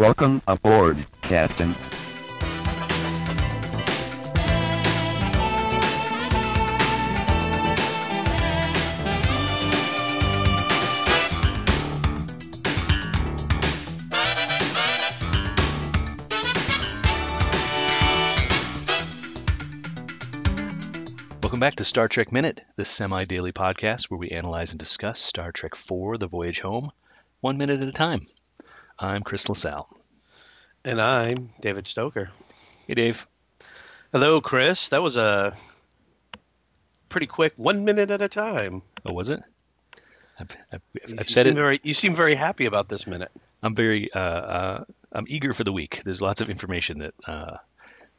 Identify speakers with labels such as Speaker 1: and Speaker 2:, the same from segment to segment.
Speaker 1: Welcome aboard, Captain.
Speaker 2: Welcome back to Star Trek Minute, the semi daily podcast where we analyze and discuss Star Trek IV The Voyage Home, one minute at a time. I'm Chris LaSalle.
Speaker 3: And I'm David Stoker.
Speaker 2: Hey, Dave.
Speaker 3: Hello, Chris. That was a pretty quick one minute at a time.
Speaker 2: Oh, was it? I've, I've,
Speaker 3: You
Speaker 2: I've said
Speaker 3: seem
Speaker 2: it.
Speaker 3: Very, you seem very happy about this minute.
Speaker 2: I'm very, uh, uh, I'm eager for the week. There's lots of information that uh,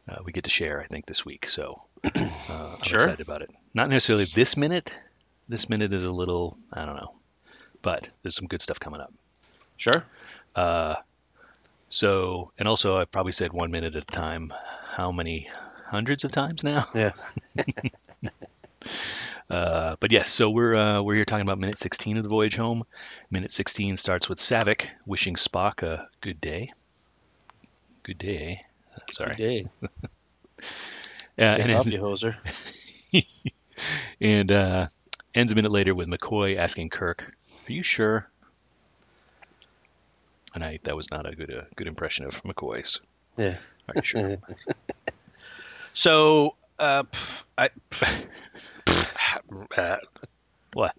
Speaker 2: uh, we get to share, I think, this week. So uh, I'm
Speaker 3: Sure.
Speaker 2: excited about it. Not necessarily this minute. This minute is a little, I don't know. But there's some good stuff coming up.
Speaker 3: Sure.
Speaker 2: Uh, so, and also, I've probably said one minute at a time. How many hundreds of times now?
Speaker 3: Yeah.
Speaker 2: Uh, but yes, so we're uh, we're here talking about minute 16 of the voyage home. Minute 16 starts with Saavik wishing Spock a good day. Good day. Uh, sorry.
Speaker 3: Good day.
Speaker 2: Uh, and
Speaker 3: hoser.
Speaker 2: and uh, ends a minute later with McCoy asking Kirk, "Are you sure?" And I that was not a good uh, good impression of McCoy's.
Speaker 3: Yeah.
Speaker 2: Are you sure?
Speaker 3: So, uh, pff, I,
Speaker 2: uh, what?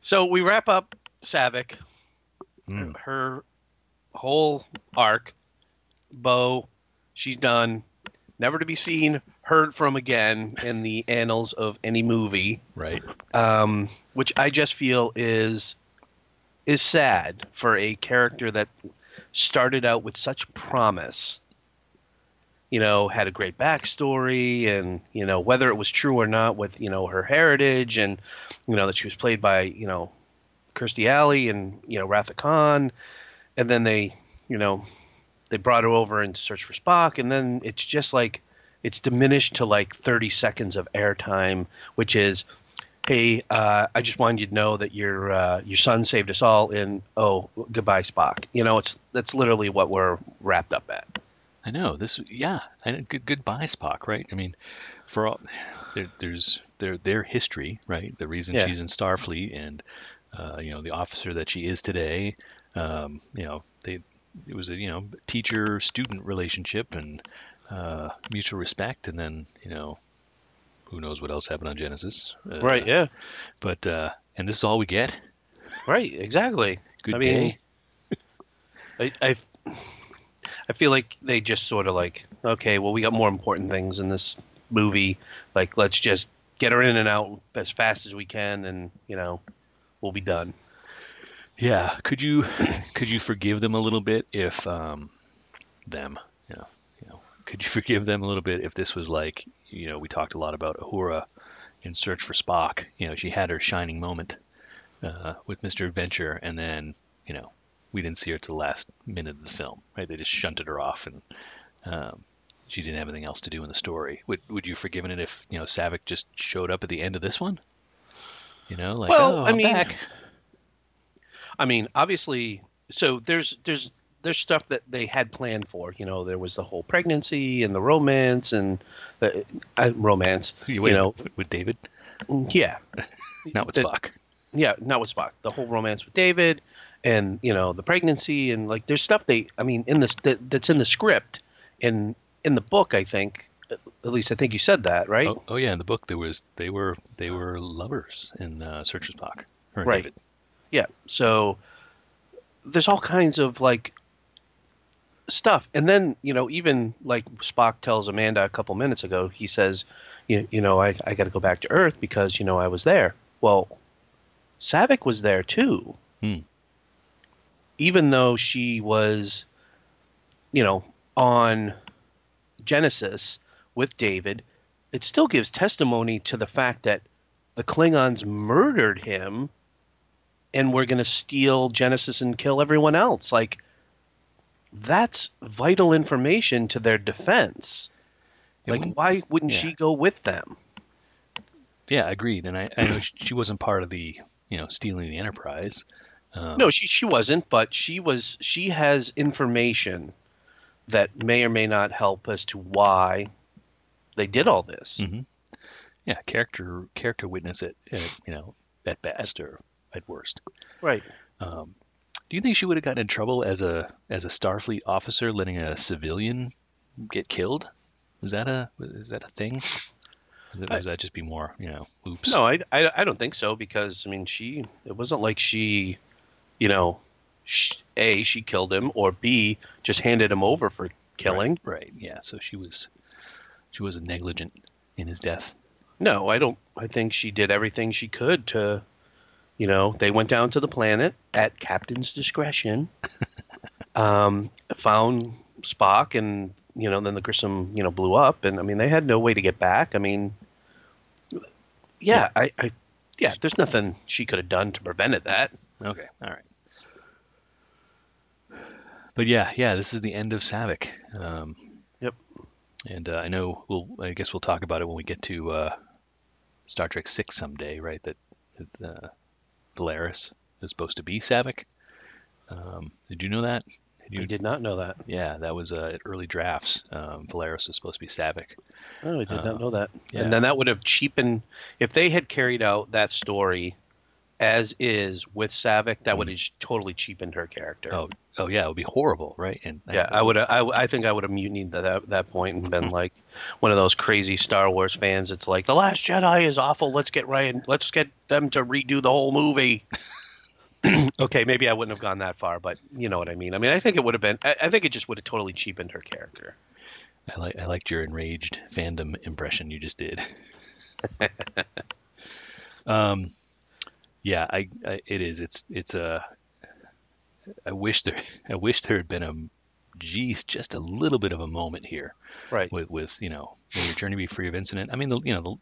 Speaker 3: so we wrap up Saavik,
Speaker 2: Mm.
Speaker 3: her whole arc. Bo, she's done, never to be seen, heard from again in the annals of any movie.
Speaker 2: Right.
Speaker 3: um, which I just feel is is sad for a character that started out with such promise. You know, had a great backstory, and you know whether it was true or not with you know her heritage, and you know that she was played by you know Kirstie Alley and you know Wrath of Khan, and then they you know they brought her over and Search for Spock, and then it's just like it's diminished to like 30 seconds of airtime, which is hey, uh, I just wanted you to know that your uh, your son saved us all. In oh, goodbye, Spock. You know, it's that's literally what we're wrapped up at.
Speaker 2: I know this. Yeah, and good goodbye, Spock. Right? I mean, for all there, there's their their history, right? The reason
Speaker 3: Yeah.
Speaker 2: she's in Starfleet, and uh, you know the officer that she is today. Um, you know, they it was a you know teacher student relationship and uh, mutual respect, and then you know who knows what else happened on Genesis. Uh,
Speaker 3: right? Yeah.
Speaker 2: But uh, and this is all we get.
Speaker 3: Right. Exactly.
Speaker 2: Good
Speaker 3: I mean. I, I I feel like they just sort of like okay, well, we got more important things in this movie. Like, let's just get her in and out as fast as we can, and you know, we'll be done.
Speaker 2: Yeah, could you could you forgive them a little bit if um, them, you know, you know, could you forgive them a little bit if this was like, you know, we talked a lot about Uhura in Search for Spock. You know, she had her shining moment uh, with Mr. Adventure, and then you know, we didn't see her to the last minute of the film. Right? They just shunted her off, and um, she didn't have anything else to do in the story. Would would you forgiven it if you know Saavik just showed up at the end of this one? You know, like
Speaker 3: Well,
Speaker 2: oh,
Speaker 3: I
Speaker 2: I'm
Speaker 3: mean,
Speaker 2: back.
Speaker 3: I mean, obviously, so there's there's there's stuff that they had planned for. You know, there was the whole pregnancy and the romance and the uh, romance.
Speaker 2: You,
Speaker 3: You know,
Speaker 2: with David,
Speaker 3: yeah,
Speaker 2: not with
Speaker 3: The-
Speaker 2: Spock.
Speaker 3: yeah, not with Spock. The whole romance with David, and you know the pregnancy and like there's stuff they. I mean, in this that, that's in the script, in in the book, I think. At least I think you said that, right?
Speaker 2: Oh, oh yeah, in the book there was they were they were lovers in uh, Search for Spock.
Speaker 3: Right.
Speaker 2: David.
Speaker 3: Yeah. So there's all kinds of like stuff. And then, you know, even like Spock tells Amanda a couple minutes ago, he says, you, you know, I, I got to go back to Earth because, you know, I was there. Well, Saavik was there too.
Speaker 2: Hmm.
Speaker 3: Even though she was, you know, on Genesis with David, it still gives testimony to the fact that the Klingons murdered him and we're going to steal Genesis and kill everyone else. Like, that's vital information to their defense. Like, why wouldn't
Speaker 2: yeah.
Speaker 3: she go with them?
Speaker 2: Yeah, agreed. And I, I know she wasn't part of the you know stealing the Enterprise, Um,
Speaker 3: No, she she wasn't, but she was. She has information that may or may not help as to why they did all this.
Speaker 2: Mhm. yeah, character character witness at, at you know at best or at worst.
Speaker 3: Right.
Speaker 2: Um, do you think she would have gotten in trouble as a as a Starfleet officer letting a civilian get killed? Was that a is that a thing? Would
Speaker 3: I-
Speaker 2: that just be more you know oops?
Speaker 3: No, I, I, I don't think so because I mean she it wasn't like she, you know, sh a she killed him or b just handed him over for killing.
Speaker 2: Right, right. Yeah. So she was she was negligent in his death.
Speaker 3: No, I don't. I think she did everything she could to, you know, they went down to the planet at captain's discretion, um, found Spock, and you know, then the Grissom, you know, blew up, and I mean, they had no way to get back. I mean, yeah, I, I, yeah, there's nothing she could have done to prevent it. that.
Speaker 2: Okay. All right. But yeah, yeah, this is the end of Saavik. Um,
Speaker 3: Yep.
Speaker 2: And uh, I know we'll. I guess we'll talk about it when we get to uh, Star Trek Six someday, right? That, that uh, Valeris is supposed to be Saavik. Um, did you know that? Did
Speaker 3: I
Speaker 2: you,
Speaker 3: did not know that.
Speaker 2: yeah, that was uh, at early drafts. Um, Valeris is supposed to be Saavik.
Speaker 3: Oh, I did
Speaker 2: Uh,
Speaker 3: not know that.
Speaker 2: yeah.
Speaker 3: And then that would have cheapened if they had carried out that story as is with Saavik. That would have totally cheapened her character.
Speaker 2: Mm-hmm. Oh, oh yeah, it would be horrible, right? And
Speaker 3: Yeah, I would. I, I think I would have mutinied at that, that point and been like one of those crazy Star Wars fans. It's like the Last Jedi is awful. Let's get Ryan. Let's get them to redo the whole movie. okay, maybe I wouldn't have gone that far, but you know what I mean. I mean, I think it would have been. I, I think it just would have totally cheapened her character.
Speaker 2: I like I liked your enraged fandom impression you just did. um, yeah, I, I it is. It's it's a. I wish there I wish there had been a, geez, just a little bit of a moment here
Speaker 3: Right.
Speaker 2: with with you know may your journey be free of incident. I mean the you know the,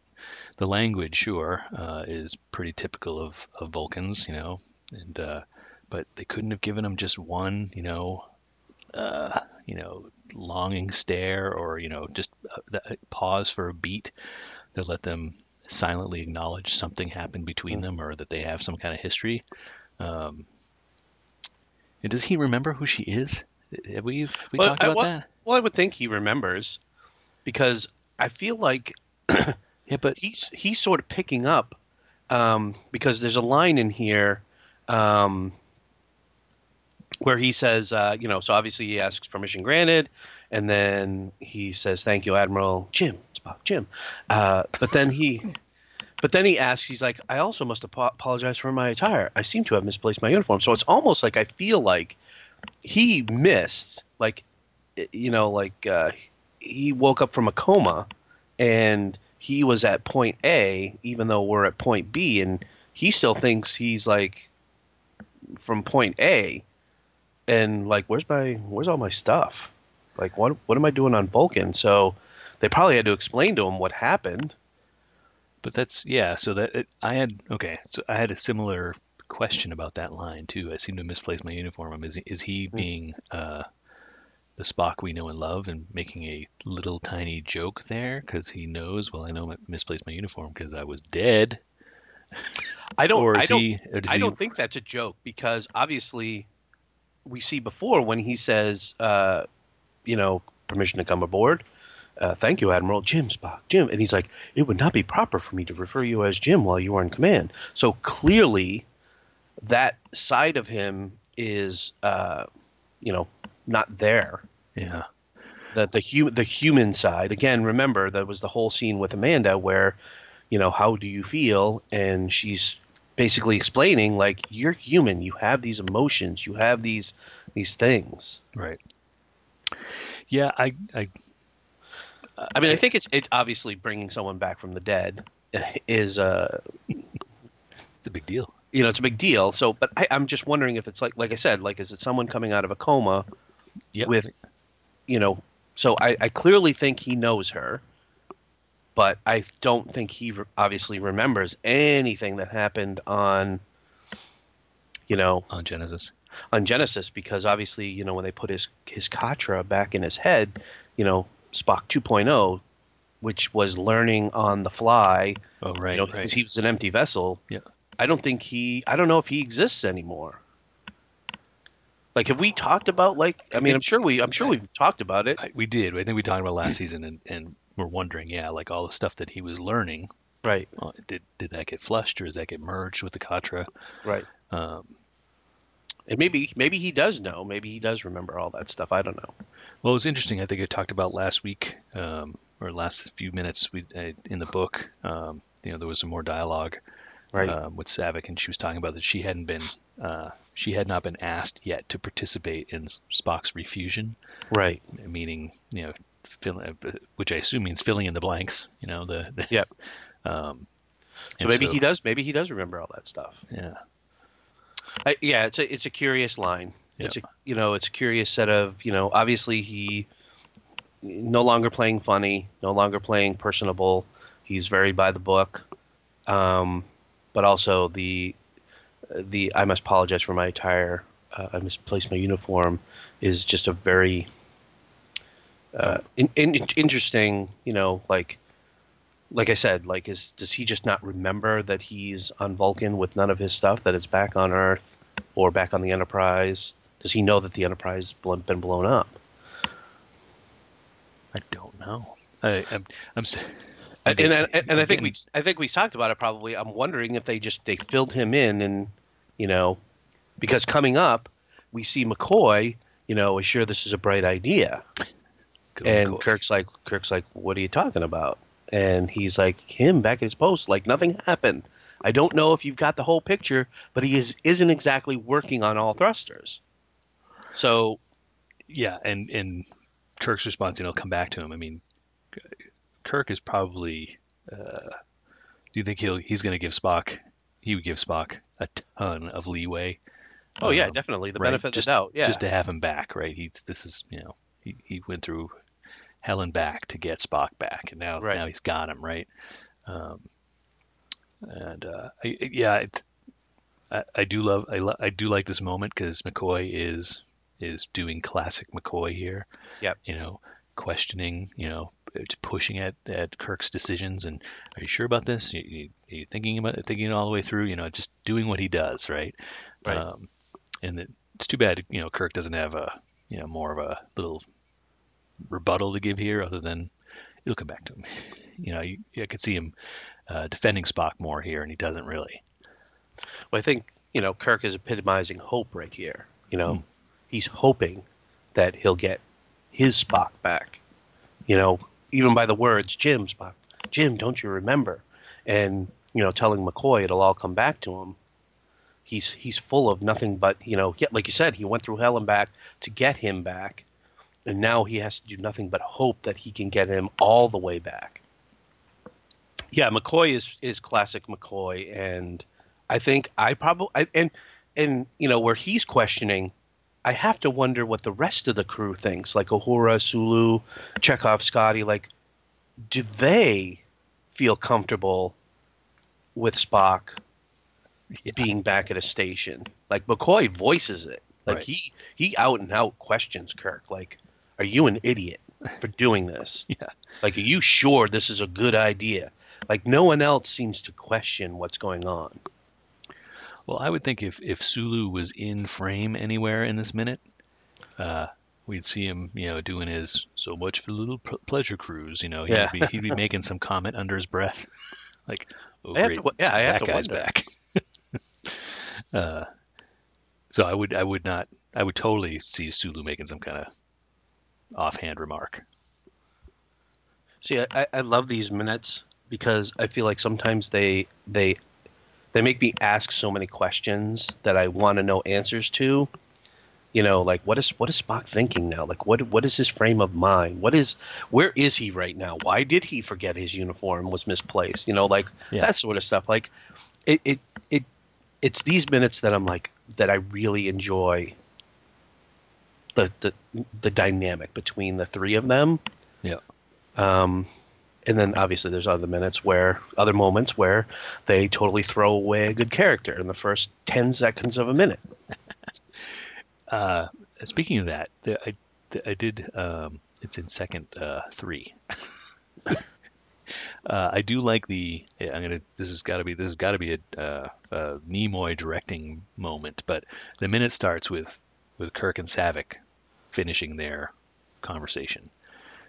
Speaker 2: the language sure uh, is pretty typical of of Vulcans, you know, and uh, but they couldn't have given them just one, you know, uh, you know, longing stare or you know just uh, that pause for a beat that let them silently acknowledge something happened between
Speaker 3: Mm.
Speaker 2: them or that they have some kind of history. Um, and does he remember who she is? Have we have we
Speaker 3: Well,
Speaker 2: talked
Speaker 3: I-
Speaker 2: about
Speaker 3: well-
Speaker 2: that?
Speaker 3: Well, I would think he remembers because I feel like
Speaker 2: Yeah, but
Speaker 3: he's he's sort of picking up um, because there's a line in here um, where he says, uh, you know, so obviously he asks permission granted, and then he says, "Thank you, Admiral Jim Jim." Uh, but then he, but then he asks, he's like, "I also must apo- apologize for my attire. I seem to have misplaced my uniform." So it's almost like I feel like he missed, like, you know, like uh, he woke up from a coma and he was at point A, even though we're at point B, and he still thinks he's like from point A, and like, where's my, where's all my stuff? Like, what, what am I doing on Vulcan? So they probably had to explain to him what happened.
Speaker 2: But that's yeah. So that it, I had okay. So I had a similar question about that line too. I seem to misplace my uniform. Is he, is he being uh, the Spock we know and love and making a little tiny joke there because he knows? Well, I know I misplaced my uniform because I was dead.
Speaker 3: I don't, I don't,
Speaker 2: he?
Speaker 3: I
Speaker 2: he
Speaker 3: don't think that's a joke because obviously we see before when he says, uh, you know, permission to come aboard. Uh, thank you, Admiral Jim Spock. Jim, and he's like, it would not be proper for me to refer you as Jim while you are in command. So clearly, that side of him is, uh, you know, not there.
Speaker 2: Yeah.
Speaker 3: That the hu- the human side again. Remember, that was the whole scene with Amanda where, you know, how do you feel? And she's basically explaining like you're human. You have these emotions. You have these these things.
Speaker 2: Right. Yeah. I. I.
Speaker 3: I mean, I think it's it's obviously bringing someone back from the dead is uh
Speaker 2: It's a big deal.
Speaker 3: you know it's a big deal. So, but I, I'm just wondering if it's like like I said, like is it someone coming out of a coma
Speaker 2: Yep.
Speaker 3: with, you know? So I, I clearly think he knows her, but I don't think he re- obviously remembers anything that happened on, you know,
Speaker 2: on Genesis.
Speaker 3: on Genesis because obviously you know when they put his his Katra back in his head, you know Spock 2.0, which was learning on the fly,
Speaker 2: Oh right.
Speaker 3: you know,
Speaker 2: right.
Speaker 3: he was an empty vessel.
Speaker 2: Yeah.
Speaker 3: I don't think he. I don't know if he exists anymore. Like, have we talked about like? I mean, I'm sure we, I'm sure we've talked about it.
Speaker 2: I, we did. I think we talked about last season, and, and we're wondering, yeah, like all the stuff that he was learning,
Speaker 3: Right,
Speaker 2: uh, did did that get flushed or does that get merged with the Katra?
Speaker 3: right.
Speaker 2: Um,
Speaker 3: And maybe, maybe he does know. Maybe he does remember all that stuff. I don't know.
Speaker 2: well, it was interesting. I think I talked about last week um, or last few minutes we, uh, in the book. Um, you know, there was some more dialogue
Speaker 3: Right.
Speaker 2: um, with Saavik, and she was talking about that she hadn't been, uh, she had not been asked yet to participate in Spock's refusion,
Speaker 3: right.
Speaker 2: meaning you know, fill, uh, which I assume means filling in the blanks. You know, the, the
Speaker 3: Yep.
Speaker 2: um,
Speaker 3: So maybe he does. Maybe he does remember all that stuff.
Speaker 2: Yeah,
Speaker 3: I, yeah, it's a it's a curious line. It's a you know it's a curious set of you know obviously he no longer playing funny, no longer playing personable. He's very by the book, um, but also the the I must apologize for my attire. Uh, I misplaced my uniform is just a very uh, in, in, interesting. You know, like like I said, like is does he just not remember that he's on Vulcan with none of his stuff, that it's back on Earth or back on the Enterprise? Does he know that the Enterprise has been blown up?
Speaker 2: I don't know. I, I'm, I'm. s-
Speaker 3: And,
Speaker 2: I'm
Speaker 3: and, I think we I think we talked about it probably. I'm wondering if they just they filled him in and you know because coming up we see McCoy, you know, is sure this is a bright idea.
Speaker 2: Good
Speaker 3: And
Speaker 2: old
Speaker 3: Kirk's like, Kirk's like, what are you talking about? And he's like, him back at his post, like nothing happened. I don't know if you've got the whole picture, but he is isn't exactly working on all thrusters. So
Speaker 2: Yeah, and and Kirk's response, and I'll come back to him. I mean, Kirk is probably. Uh, do you think he'll he's going to give Spock? He would give Spock a ton of leeway.
Speaker 3: oh yeah,
Speaker 2: um,
Speaker 3: definitely the
Speaker 2: right,
Speaker 3: benefit
Speaker 2: just-
Speaker 3: of the doubt. Yeah,
Speaker 2: just to have him back, right? He's this is you know he, he went through hell and back to get Spock back, and now
Speaker 3: Right.
Speaker 2: now he's got him, right? Um, and uh, I, yeah, it's, I, I do love I, lo- I do like this moment because McCoy is is doing classic McCoy here.
Speaker 3: Yep.
Speaker 2: You know, questioning, you know, pushing at, at Kirk's decisions, and are you sure about this? You, you, are you thinking about it, thinking it all the way through? You know, just doing what he does, right?
Speaker 3: Right.
Speaker 2: Um, and it, it's too bad, you know, Kirk doesn't have a, you know, more of a little rebuttal to give here, other than it'll come back to him. You know, you, I could see him uh, defending Spock more here, and he doesn't really.
Speaker 3: Well, I think you know Kirk is epitomizing hope right here. You know,
Speaker 2: Hmm.
Speaker 3: he's hoping that he'll get his Spock back. You know, even by the words, Jim Spock, Jim, don't you remember? And you know, telling McCoy it'll all come back to him. He's he's full of nothing but you know, like you said, he went through hell and back to get him back, and now he has to do nothing but hope that he can get him all the way back. Yeah, McCoy is is classic McCoy, and I think I probably I, and and you know where he's questioning, I have to wonder what the rest of the crew thinks, like Uhura, Sulu, Chekov, Scotty. Like, do they feel comfortable with Spock
Speaker 2: Yeah.
Speaker 3: being back at a station? Like McCoy voices it. Like
Speaker 2: Right.
Speaker 3: he he out and out questions Kirk. Like, are you an idiot for doing this?
Speaker 2: Yeah.
Speaker 3: Like, are you sure this is a good idea? Like, no one else seems to question what's going on.
Speaker 2: Well, I would think if if Sulu was in frame anywhere in this minute, uh, we'd see him, you know, doing his so much for the little p- pleasure cruise. You know, he'd,
Speaker 3: Yeah.
Speaker 2: be, he'd be making some comment under his breath, like, "Oh,
Speaker 3: I
Speaker 2: great,
Speaker 3: to, yeah, I have
Speaker 2: that
Speaker 3: to
Speaker 2: guy's
Speaker 3: wonder.
Speaker 2: back." uh, so I would, I would not, I would totally see Sulu making some kind of offhand remark.
Speaker 3: See, I, I love these minutes because I feel like sometimes they they they make me ask so many questions that I want to know answers to. You know, like what is what is Spock thinking now? Like what what is his frame of mind? What is where is he right now? Why did he forget his uniform was misplaced? You know, like
Speaker 2: Yeah.
Speaker 3: that sort of stuff. Like it it it it's these minutes that I'm like that I really enjoy the the the dynamic between the three of them.
Speaker 2: Yeah.
Speaker 3: Um, and then obviously there's other minutes where other moments where they totally throw away a good character in the first 10 seconds of a minute.
Speaker 2: Uh, speaking of that, the, I, I did. Um, it's in second uh, three. uh, I do like the. I'm gonna. This has got to be. This has got to be a, uh, a Nimoy directing moment. But the minute starts with with Kirk and Saavik finishing their conversation.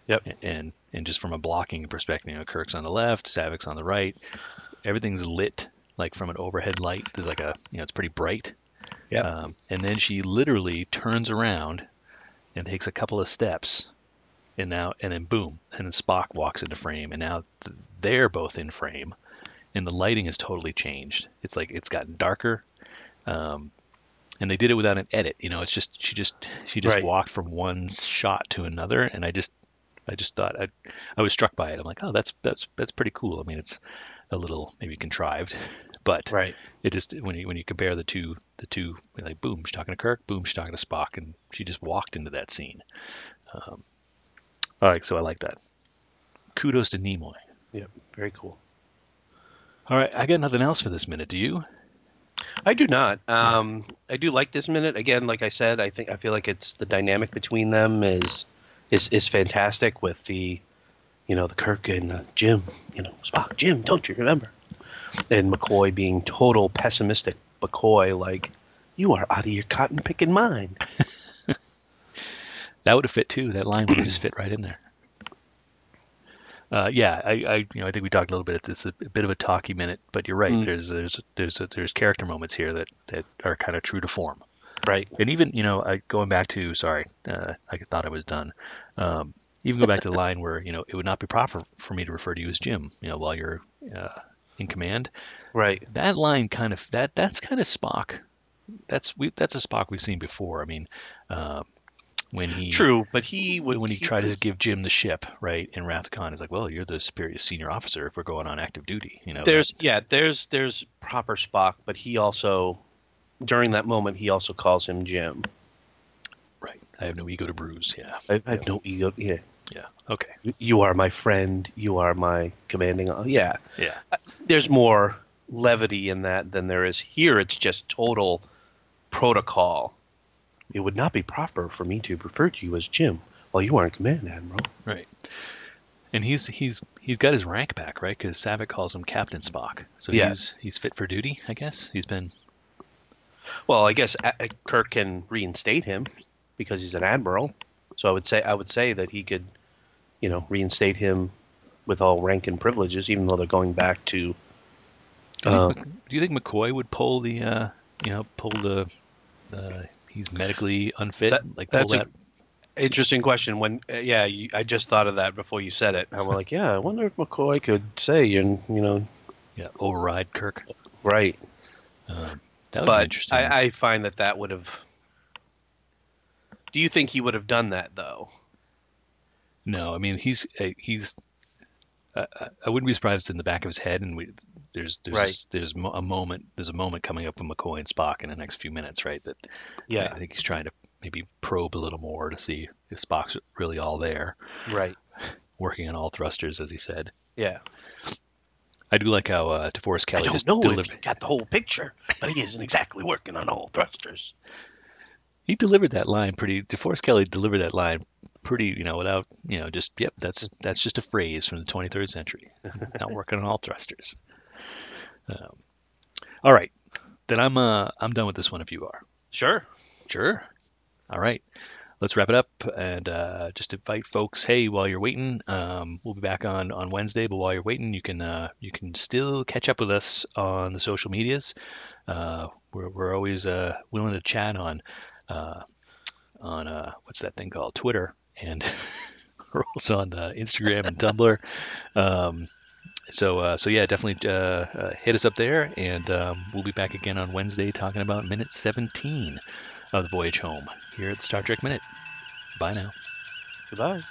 Speaker 3: Yep.
Speaker 2: And and just from a blocking perspective, you know, Kirk's on the left, Saavik's on the right. Everything's lit like from an overhead light. There's like a you know, it's pretty bright.
Speaker 3: Yep.
Speaker 2: Um, and then she literally turns around and takes a couple of steps, and now and then boom, and then Spock walks into frame, and now they're both in frame, and the lighting has totally changed. It's like it's gotten darker, um, and they did it without an edit. You know, it's just she just she just
Speaker 3: Right.
Speaker 2: walked from one shot to another, and I just I just thought I I was struck by it. I'm like, oh, that's that's that's pretty cool. I mean, it's a little maybe contrived, but
Speaker 3: Right.
Speaker 2: it just when you when you compare the two the two like boom she's talking to Kirk boom she's talking to Spock and she just walked into that scene. Um, all right, so I like that. Kudos to Nimoy.
Speaker 3: Yep. Very cool.
Speaker 2: All right, I got nothing else for this minute. Do you?
Speaker 3: I do not. Um, I do like this minute. Again, like I said, I think I feel like it's the dynamic between them is is is fantastic with the, you know, the Kirk and uh, Jim. You know, Spock, Jim, don't you remember? And McCoy being total pessimistic. McCoy like, you are out of your cotton picking mind.
Speaker 2: That would have fit too. That line would have just fit right in there. Uh, yeah, I, I, you know, I think we talked a little bit. It's, it's a, bit of a talky minute, but you're right.
Speaker 3: Mm.
Speaker 2: There's, there's, there's, there's character moments here that, that are kind of true to form.
Speaker 3: Right.
Speaker 2: and even you know I, going back to sorry uh, i thought i was done um, even go back to the line where you know it would not be proper for me to refer to you as jim you know while you're uh, in command
Speaker 3: Right.
Speaker 2: that line kind of that that's kind of spock that's we that's a spock we've seen before i mean um, when he
Speaker 3: True, but he would
Speaker 2: when he tried to give jim the ship right in wrath of is like well you're the superior senior officer if we're going on active duty you know
Speaker 3: There's yeah, there's there's proper Spock, but he also during that moment he also calls him Jim.
Speaker 2: right i have no ego to bruise yeah
Speaker 3: I, I have no ego. Yeah,
Speaker 2: yeah okay
Speaker 3: you are my friend. You are my commanding. Uh, yeah,
Speaker 2: yeah uh,
Speaker 3: there's more levity in that than there is here. It's just total protocol. It would not be proper for me to refer to you as Jim while you are in command, Admiral.
Speaker 2: Right. And he's he's he's got his rank back, right? Because Saavik calls him Captain Spock, so
Speaker 3: Yeah.
Speaker 2: he's he's fit for duty, I guess. He's been
Speaker 3: Well, I guess A- Kirk can reinstate him because he's an admiral. So I would say I would say that he could, you know, reinstate him with all rank and privileges, even though they're going back to.
Speaker 2: Do you,
Speaker 3: Uh,
Speaker 2: think, do you think McCoy would pull the uh, you know pull the uh, he's medically unfit
Speaker 3: That-
Speaker 2: like
Speaker 3: that's a- Interesting question. When uh, yeah, you, I just thought of that before you said it. I'm like, yeah, I wonder if McCoy could say, and you know,
Speaker 2: yeah, override Kirk.
Speaker 3: right.
Speaker 2: Um, that would be
Speaker 3: But
Speaker 2: interesting.
Speaker 3: I, I find that that would have. Do you think he would have done that though?
Speaker 2: no, I mean he's uh, he's. I I- I wouldn't be surprised in the back of his head, and we there's there's
Speaker 3: Right.
Speaker 2: there's a moment there's a moment coming up with McCoy and Spock in the next few minutes, right? That
Speaker 3: Yeah.
Speaker 2: I think he's trying to maybe probe a little more to see if Spock's really all there,
Speaker 3: Right.
Speaker 2: working on all thrusters, as he said.
Speaker 3: Yeah.
Speaker 2: I do like how uh, DeForest
Speaker 3: I
Speaker 2: Kelley
Speaker 3: don't
Speaker 2: just
Speaker 3: know
Speaker 2: delivered.
Speaker 3: if he got the whole picture, but he isn't exactly working on all thrusters.
Speaker 2: He delivered that line pretty. DeForest Kelley delivered that line pretty, you know, without, you know, just yep. That's that's just a phrase from the 23rd century. Not working on all thrusters. Um, all right, then I'm uh I'm done with this one. If you are.
Speaker 3: Sure.
Speaker 2: Sure. All right. Let's wrap it up and uh, just invite folks. Hey, while you're waiting, um, we'll be back on, on Wednesday. But while you're waiting, you can uh, you can still catch up with us on the social medias. Uh, we're we're always uh, willing to chat on uh, on uh, what's that thing called Twitter, and we're also on uh, Instagram and Tumblr. Um, so uh, so yeah, definitely uh, uh, hit us up there, and um, we'll be back again on Wednesday talking about minute 17 of the voyage home here at Star Trek Minute. Bye now.
Speaker 3: Goodbye.